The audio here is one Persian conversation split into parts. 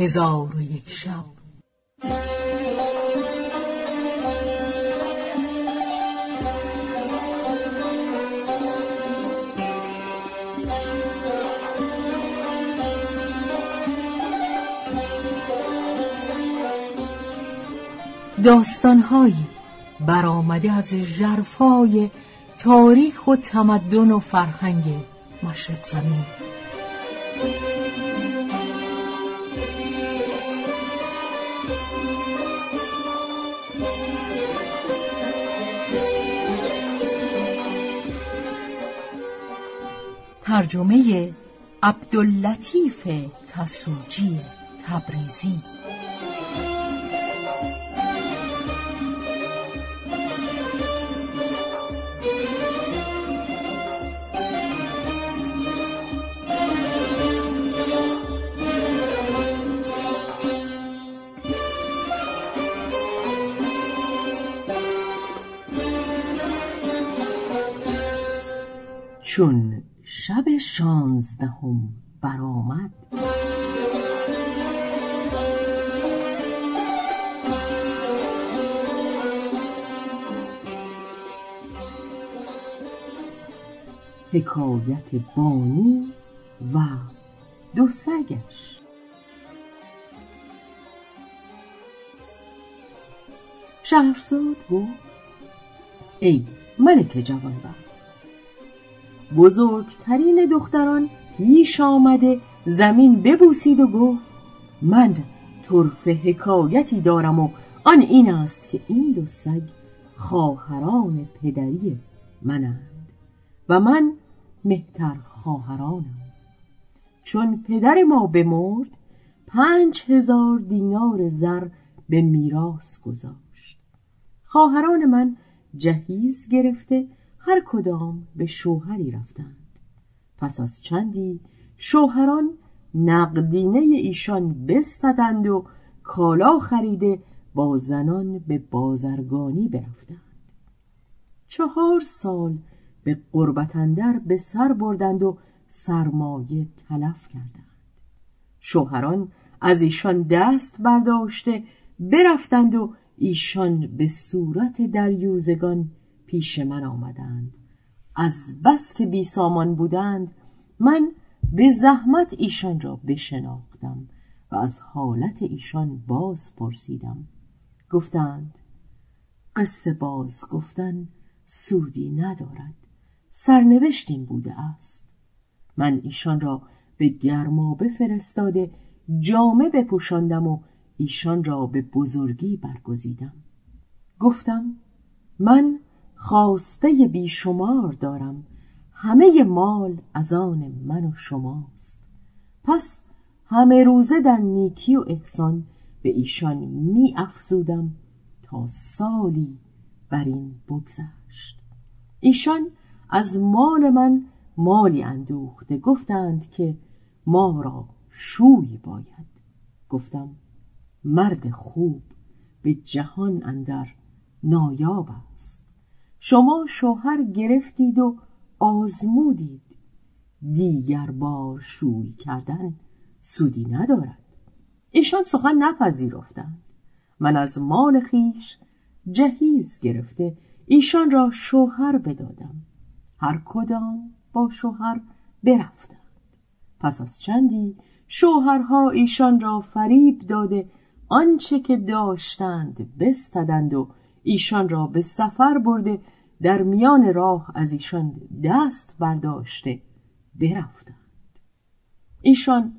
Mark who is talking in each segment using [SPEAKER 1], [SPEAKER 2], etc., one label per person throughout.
[SPEAKER 1] هزار و یک شب. داستانهایی برآمده از ژرفای تاریخ و تمدن و فرهنگ مشرق زمین. ترجمه عبداللطیف تسوجی تبریزی. چون شب شانزدهم برآمد. حکایت بانی و دو سگش. شهرزاد گفت ای ملک جوانبخت. بزرگترین دختران پیش آمده زمین ببوسید و گفت من طرف حکایتی دارم و آن این است که این دو سگ خواهران پدری منند و من مهتر خواهرانم. چون پدر ما بمرد پنج هزار دینار زر به میراث گذاشت. خواهران من جهیز گرفته هر کدام به شوهری رفتند. پس از چندی شوهران نقدینه ایشان بستدند و کالا خریده با زنان به بازرگانی برفتند. چهار سال به قربتندر به سر بردند و سرمایه تلف کردند. شوهران از ایشان دست برداشته برفتند و ایشان به صورت دریوزگان پیش من آمدند. از بس که بی سامان بودند من به زحمت ایشان را بشناختم و از حالت ایشان باز پرسیدم. گفتند قصه باز گفتن سودی ندارد سرنوشتیم بوده است. من ایشان را به گرمابه فرستاده جامه بپوشاندم و ایشان را به بزرگی برگزیدم. گفتم من خواسته بیشمار دارم. همه مال از آن من و شماست. پس همه روزه در نیکی و احسان به ایشان می افزودم تا سالی بر این بگذشت. ایشان از مال من مالی اندوخته گفتند که ما را شوی باید. گفتم مرد خوب به جهان اندر نایاب شما شوهر گرفتید و آزمودید. دیگر بار شوی کردن سودی ندارد. ایشان سخن نپذیرفتند. من از مال خیش جهیز گرفته ایشان را شوهر بدادم. هر کدام با شوهر برفتند. پس از چندی شوهرها ایشان را فریب داده آنچه که داشتند بستدند و ایشان را به سفر برده در میان راه از ایشان دست برداشته برفتند. ایشان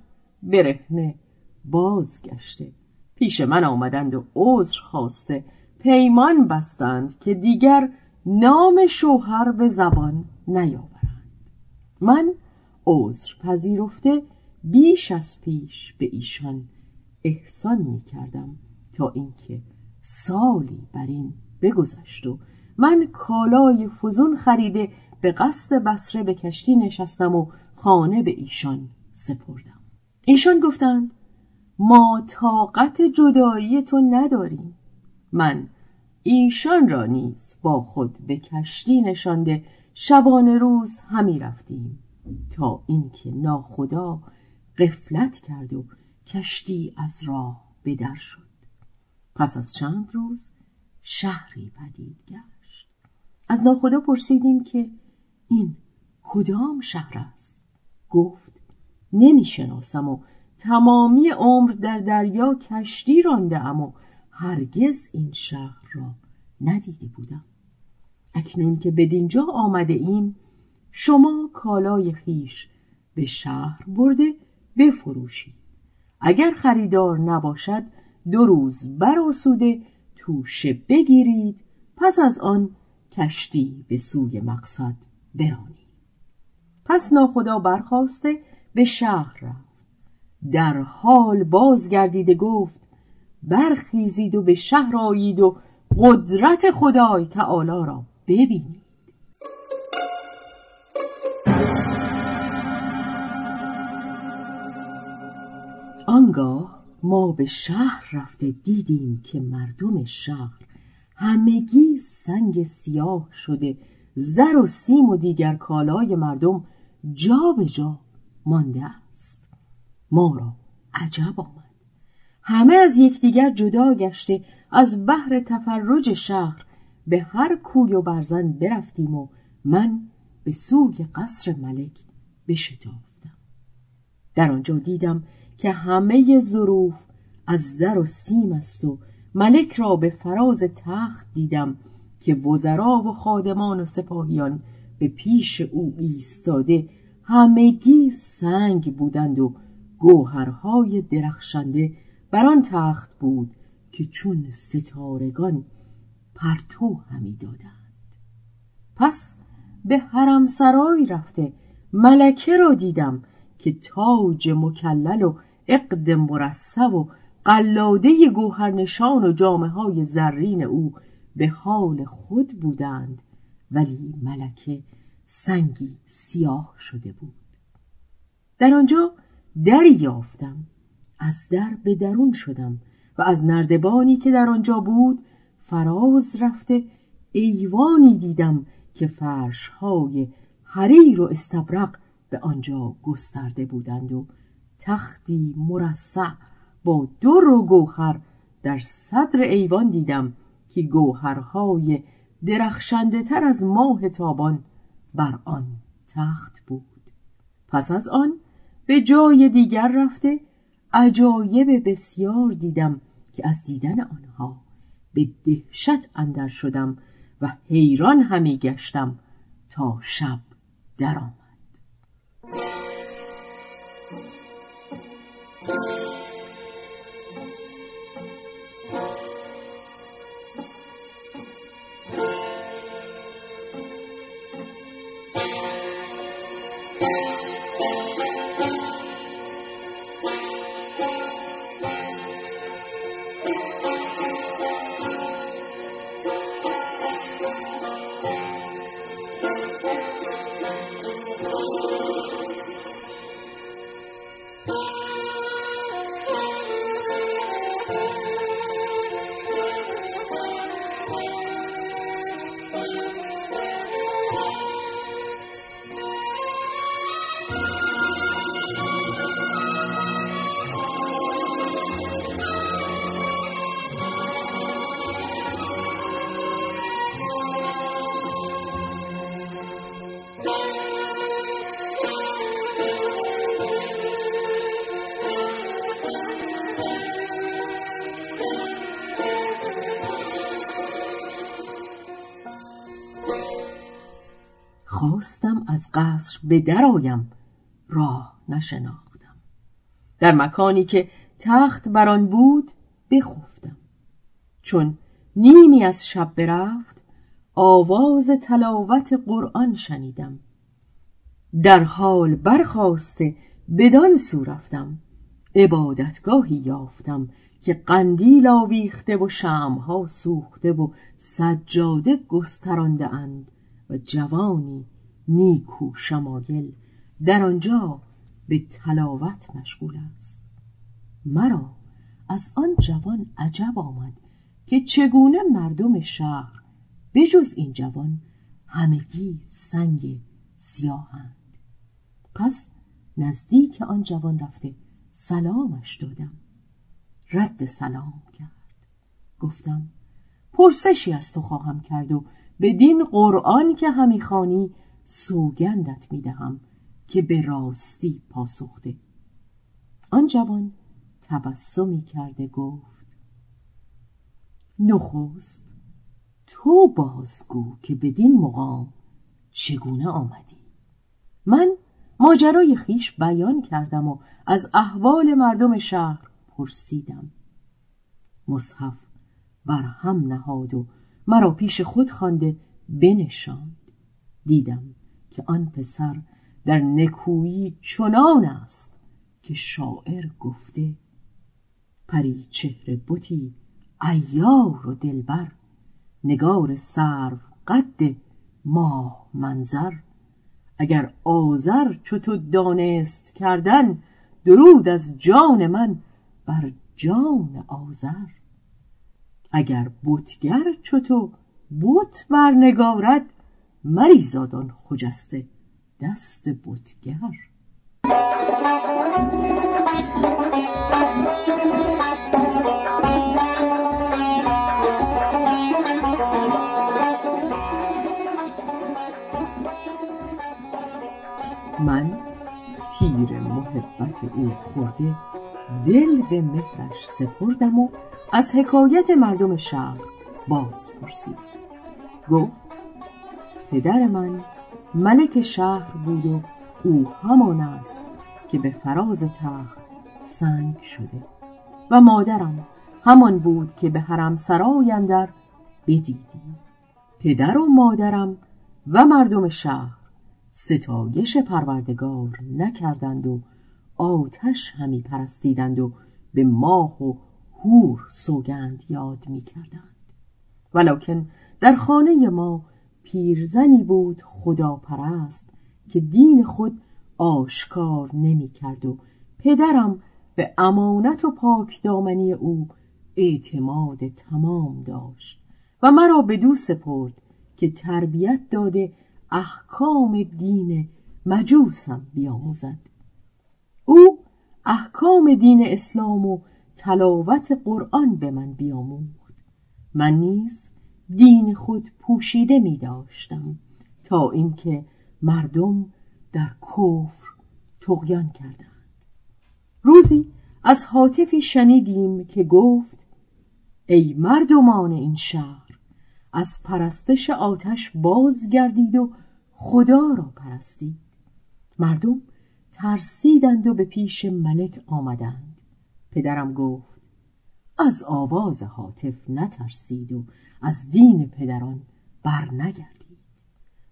[SPEAKER 1] برهنه بازگشته. پیش من آمدند و عذر خواسته. پیمان بستند که دیگر نام شوهر به زبان نیاورند. من عذر پذیرفته بیش از پیش به ایشان احسان می کردم تا اینکه سالی بر این بگذشت و من کالای فزون خریده به قصد بسره به کشتی نشستم و خانه به ایشان سپردم. ایشان گفتند ما طاقت جدایی تو نداریم. من ایشان را نیز با خود به کشتی نشانده شبانه روز همی رفتیم تا اینکه ناخدا قفلت کرد و کشتی از راه بدر شد. پس از چند روز شهری پدید گشت از ناخدا پرسیدیم که این کدام شهر است؟ گفت نمی‌شناسم و تمامی عمر در دریا کشتی رانده و هرگز این شهر را ندیده بودم. اکنون که بدینجا آمده ایم شما کالای خیش به شهر برده بفروشید. اگر خریدار نباشد دو روز براسوده توشه بگیرید پس از آن کشتی به سوی مقصد برانید پس ناخدا برخواسته به شهر رفت. در حال بازگردیده گفت برخیزید و به شهر آیید و قدرت خدای تعالی را ببینید. آنگاه ما به شهر رفته دیدیم که مردم شهر همگی سنگ سیاه شده. زر و سیم و دیگر کالای مردم جا به جا مانده است. ما را عجب آمد. همه از یکدیگر جدا گشته. از بحر تفرج شهر به هر کوی و برزن برفتیم و من به سوی قصر ملک بشتافتم. در آنجا دیدم که همه ظروف از زر و سیم است و ملک را به فراز تخت دیدم که وزرا و خادمان و سپاهیان به پیش او ایستاده همگی سنگ بودند و گوهرهای درخشنده بر آن تخت بود که چون ستارگان پرتو همی دادند. پس به حرم سرای رفته ملکه را دیدم که تاج مکلل و عقد مرصع و قلاده گوهرنشان و جامعه های زرین او به حال خود بودند ولی ملکه سنگی سیاه شده بود. در آنجا دری یافتم از در به درون شدم و از نردبانی که در آنجا بود فراز رفته ایوانی دیدم که فرشهای حریر و استبرق به آنجا گسترده بودند و تختی مرصع با در و گوهر در صدر ایوان دیدم که گوهرهای درخشنده تر از ماه تابان بر آن تخت بود. پس از آن به جای دیگر رفته عجایب بسیار دیدم که از دیدن آنها به دهشت اندر شدم و حیران همی گشتم تا شب درآمد خواستم از قصر به درآیم راه نشناختم. در مکانی که تخت بر آن بود بخفتم. چون نیمی از شب برفت آواز تلاوت قرآن شنیدم. در حال برخواسته بدان سو رفتم. عبادتگاهی یافتم که قندیل آویخته و شمها سوخته و سجاده گسترانده اند و جوانی نیکو شمایل در آنجا به تلاوت مشغول است. مرا از آن جوان عجب آمد که چگونه مردم شهر بجز این جوان همگی سنگ سیاهند. پس نزدیک آن جوان رفته سلامش دادم. رد سلام کرد. گفتم پرسشی از تو خواهم کرد و بدین قرآن که همی خانی سوگندت می‌دهم که به راستی پاسخته آن جوان تبسمی کرده گفت نخست تو بازگو که بدین مقام چگونه آمدی. من ماجرای خیش بیان کردم و از احوال مردم شهر پرسیدم. مصحف بر هم نهاد و مرا پیش خود خوانده بنشاند. دیدم که آن پسر در نکویی چنان است که شاعر گفته پری چهره بوتی ایار و دلبر نگار سرو قد ماه منظر. اگر آذر چو دانست کردن درود از جان من بر جان آذر. اگر بتگر چو تو بت برنگارد مریزادان خجسته دست بتگر. من تیر محبت او خورده دل به مهرش سپردم و از حکایت مردم شهر باز پرسید. گفت پدر من ملک شهر بود و او همان است که به فراز تخت سنگ شده و مادرم همان بود که به حرم سرای اندر بدیدی. پدر و مادرم و مردم شهر ستایش پروردگار نکردند و آتش همی پرستیدند و به ماه و هور سوگند یاد می کردند ولیکن در خانه ما پیرزنی بود خدا پرست که دین خود آشکار نمی کرد و پدرم به امانت و پاک دامنی او اعتماد تمام داشت و مرا به دو سپرد که تربیت داده احکام دین مجوسم بیاموزد. او احکام دین اسلام و تلاوت قرآن به من بیاموخت. من نیز دین خود پوشیده می داشتم تا اینکه مردم در کفر تقیان کردند. روزی از حاطفی شنیدیم که گفت ای مردمان این شهر از پرستش آتش بازگردید و خدا را پرستید. مردم ترسیدند و به پیش ملک آمدند. پدرم گفت از آواز حاطف نترسید و از دین پدران بر نگردید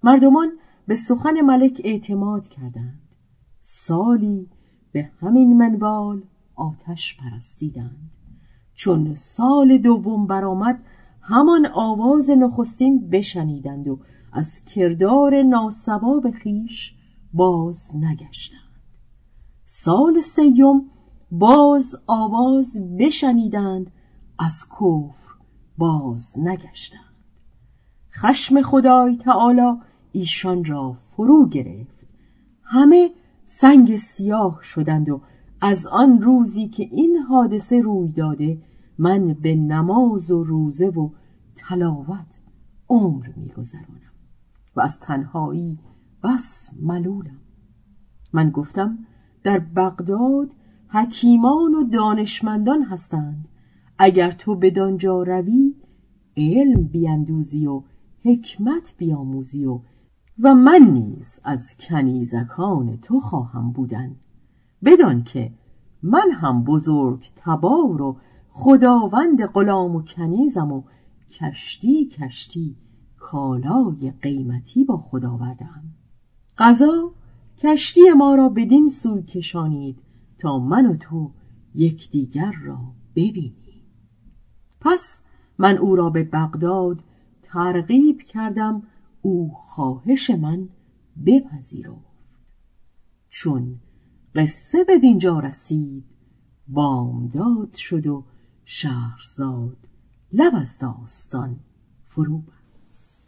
[SPEAKER 1] مردمان به سخن ملک اعتماد کردند. سالی به همین منوال آتش پرستیدند. چون سال دوم برآمد همان آواز نخستین بشنیدند و از کردار ناسواب خیش باز نگشتند. سال سیوم باز آواز بشنیدند از کفر باز نگشتند. خشم خدای تعالی ایشان را فرو گرفت. همه سنگ سیاه شدند و از آن روزی که این حادثه روی داده من به نماز و روزه و تلاوت عمر میگذرانم و از تنهایی بس ملولم. من گفتم در بغداد حکیمان و دانشمندان هستند. اگر تو بدانجا روی علم بیندوزی و حکمت بیاموزی و و من نیز از کنیزکان تو خواهم بودن. بدان که من هم بزرگ تبار و خداوند غلام و کنیزم و کشتی کشتی کالای قیمتی با خدا آوردم قضا کشتی ما را بدین سوی کشانید. تا من و تو یکدیگر را ببینیم. پس من او را به بغداد ترغیب کردم او خواهش من بپذیرفت. چون قصه به دینجا رسید بامداد شد و شهرزاد لب از داستان فرو بست.